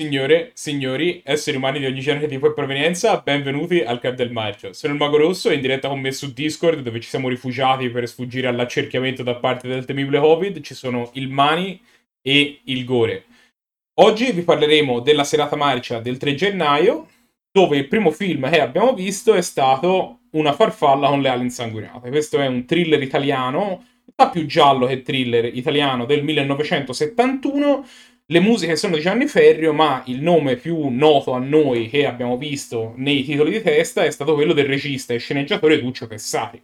Signore, signori, esseri umani di ogni genere, tipo e provenienza, benvenuti al Club del Marcio. Sono il Mago Rosso in diretta con me su Discord, dove ci siamo rifugiati per sfuggire all'accerchiamento da parte del temibile Covid, ci sono il Mani e il Gore. Oggi vi parleremo della serata marcia del 3 gennaio, dove il primo film che abbiamo visto è stato Una farfalla con le ali insanguinate. Questo è un thriller italiano, po' più giallo che thriller italiano del 1971 le musiche sono di Gianni Ferrio, ma il nome più noto a noi che abbiamo visto nei titoli di testa è stato quello del regista e sceneggiatore Duccio Tessari.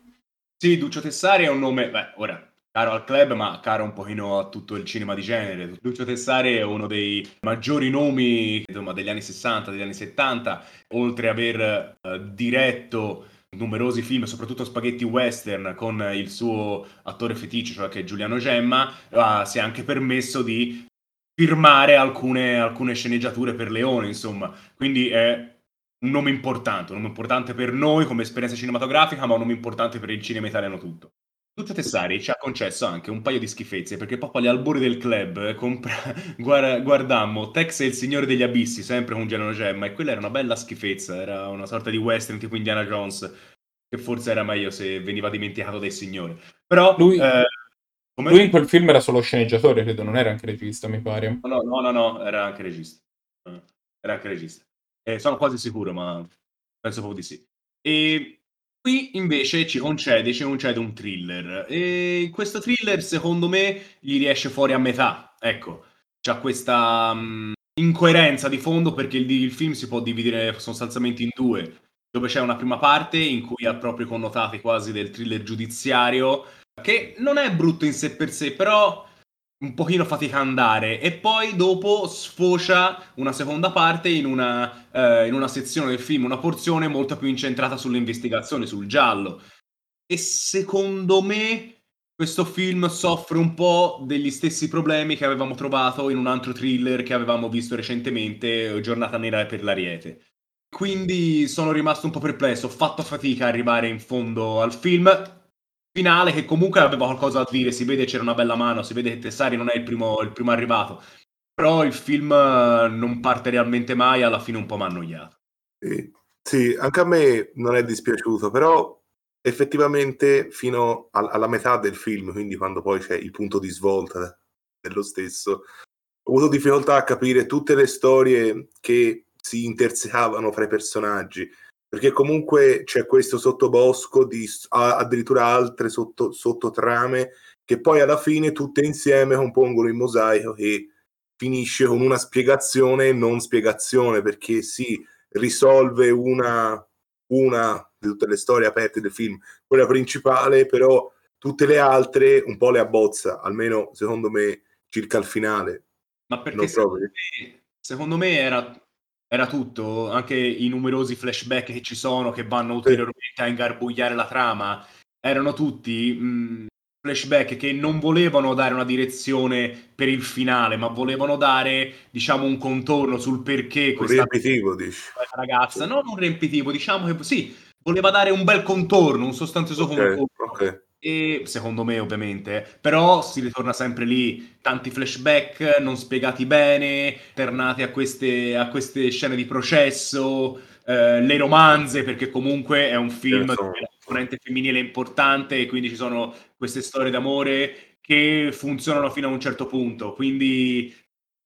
Sì, Duccio Tessari è un nome, beh, ora, caro al club, ma caro un pochino a tutto il cinema di genere. Duccio Tessari è uno dei maggiori nomi insomma, degli anni 60, degli anni 70, oltre ad aver uh, diretto numerosi film, soprattutto spaghetti western con il suo attore feticcio, cioè che è Giuliano Gemma, uh, si è anche permesso di firmare alcune, alcune sceneggiature per Leone, insomma. Quindi è un nome importante, un nome importante per noi come esperienza cinematografica, ma un nome importante per il cinema italiano tutto. Tutta Tessari ci ha concesso anche un paio di schifezze, perché proprio agli albori del club eh, compra... guardammo Tex e il Signore degli Abissi, sempre con Giano Gemma, e quella era una bella schifezza, era una sorta di western tipo Indiana Jones, che forse era meglio se veniva dimenticato dai signori. Però... Lui... Eh, come... Lui in quel film era solo sceneggiatore, credo, non era anche regista, mi pare. No, no, no, no, era anche regista. Era anche regista. Eh, sono quasi sicuro, ma penso proprio di sì. E qui invece ci concede, ci concede un thriller. E questo thriller, secondo me, gli riesce fuori a metà. Ecco, c'ha questa um, incoerenza di fondo perché il, il film si può dividere sostanzialmente in due dove c'è una prima parte in cui ha proprio connotati quasi del thriller giudiziario che non è brutto in sé per sé, però un pochino fatica ad andare e poi dopo sfocia una seconda parte in una, eh, in una sezione del film, una porzione molto più incentrata sull'investigazione, sul giallo. E secondo me questo film soffre un po' degli stessi problemi che avevamo trovato in un altro thriller che avevamo visto recentemente, Giornata Nera per l'Ariete. Quindi sono rimasto un po' perplesso, ho fatto fatica ad arrivare in fondo al film, finale che comunque aveva qualcosa da dire, si vede c'era una bella mano, si vede che Tessari non è il primo, il primo arrivato, però il film eh, non parte realmente mai, alla fine un po' mi ha annoiato. Sì, sì, anche a me non è dispiaciuto, però effettivamente fino alla metà del film, quindi quando poi c'è il punto di svolta dello stesso, ho avuto difficoltà a capire tutte le storie che si intersecavano fra i personaggi perché comunque c'è questo sottobosco di addirittura altre sotto, sottotrame che poi alla fine tutte insieme compongono il mosaico che finisce con una spiegazione e non spiegazione perché si risolve una, una di tutte le storie aperte del film, quella principale, però tutte le altre un po' le abbozza, almeno secondo me circa il finale. Ma perché secondo me, secondo me era era tutto, anche i numerosi flashback che ci sono, che vanno ulteriormente a ingarbugliare la trama, erano tutti mh, mm, flashback che non volevano dare una direzione per il finale, ma volevano dare, diciamo, un contorno sul perché questa riempitivo, dici. ragazza, sì. non un riempitivo, diciamo che sì, voleva dare un bel contorno, un sostanzioso okay, contorno. Okay e secondo me ovviamente, però si ritorna sempre lì, tanti flashback non spiegati bene, ternati a queste, a queste scene di processo, eh, le romanze, perché comunque è un film certo. dove la componente femminile è importante e quindi ci sono queste storie d'amore che funzionano fino a un certo punto, quindi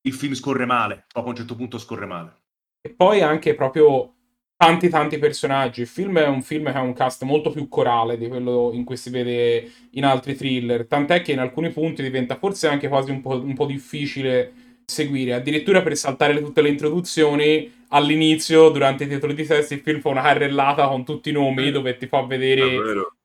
il film scorre male, a un certo punto scorre male. E poi anche proprio tanti tanti personaggi. Il film è un film che ha un cast molto più corale di quello in cui si vede in altri thriller, tant'è che in alcuni punti diventa forse anche quasi un po', un po difficile seguire, addirittura per saltare tutte le introduzioni all'inizio, durante i titoli di test, il film fa una carrellata con tutti i nomi dove ti fa vedere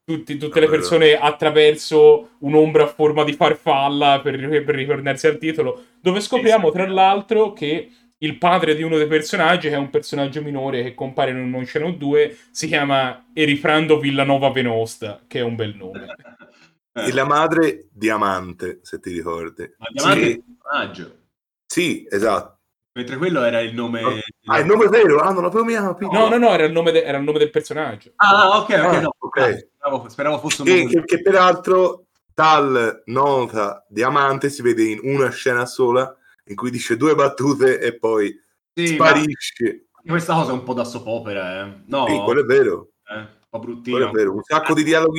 tutti, tutte le persone attraverso un'ombra a forma di farfalla per, per ritornarsi al titolo, dove scopriamo tra l'altro che il padre di uno dei personaggi, che è un personaggio minore che compare in un Oceano 2, si chiama Erifrando Villanova Venosta, che è un bel nome. E la madre Diamante, se ti ricordi. Ma Diamante sì. è il personaggio. Sì, esatto. Mentre quello era il nome... Ah, il nome vero? Ah, non l'avevo mica capito. No, no, no, era il nome, de- era il nome del personaggio. Ah, ok, ok, ah, no. okay. Speravo, speravo fosse un nome... Che, che peraltro tal nota Diamante si vede in una scena sola in cui dice due battute e poi Sì, sparisce. questa cosa è un po' da soap opera, eh. No, Sì, quello è vero. eh, un po' bruttino. Quello è vero. Un sacco di dialoghi